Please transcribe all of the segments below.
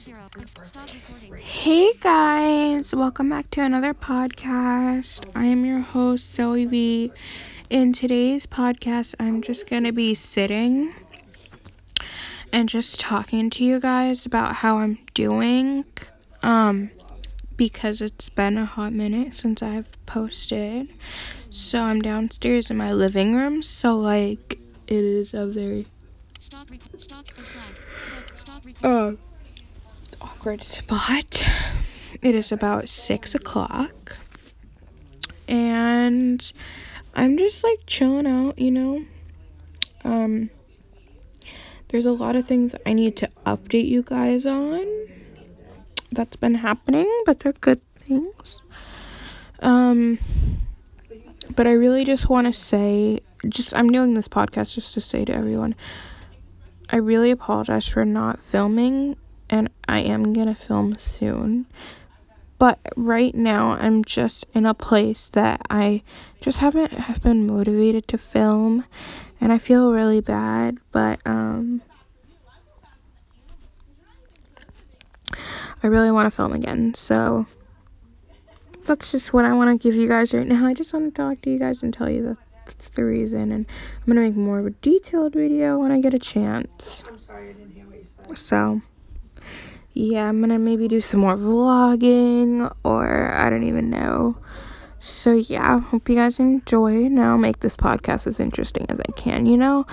Zero. Stop recording. Hey guys, welcome back to another podcast. I am your host, Zoe V. In today's podcast, I'm just gonna be sitting and just talking to you guys about how I'm doing. Um, because it's been a hot minute since I've posted. So I'm downstairs in my living room, so like it is a very Stop. Rec- stop and flag. Look. Stop recording. uh, awkward spot. It is about six o'clock, and I'm just like chilling out, you know. Um, there's a lot of things I need to update you guys on. That's been happening, but they're good things. Um, but I really just want to say, just I'm doing this podcast just to say to everyone. I really apologize for not filming, and I am gonna film soon. But right now, I'm just in a place that I just haven't have been motivated to film, and I feel really bad. But um, I really want to film again, so that's just what I want to give you guys right now. I just want to talk to you guys and tell you that that's the reason, and I'm gonna make more of a detailed video when I get a chance. I'm yeah, I'm gonna maybe do some more vlogging, or I don't even know. So, yeah, hope you guys enjoy. Now, I'll make this podcast as interesting as I can, you know?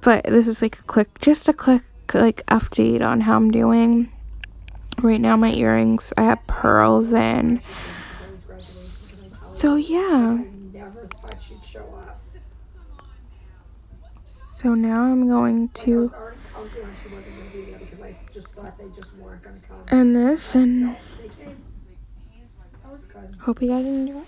But this is like a quick, just a quick, like, update on how I'm doing. Right now, my earrings, I have pearls in. So, yeah. So now I'm going to on she wasn't gonna be there because I just thought they just weren't gonna come. end this and They came. That was good. hope you guys enjoy.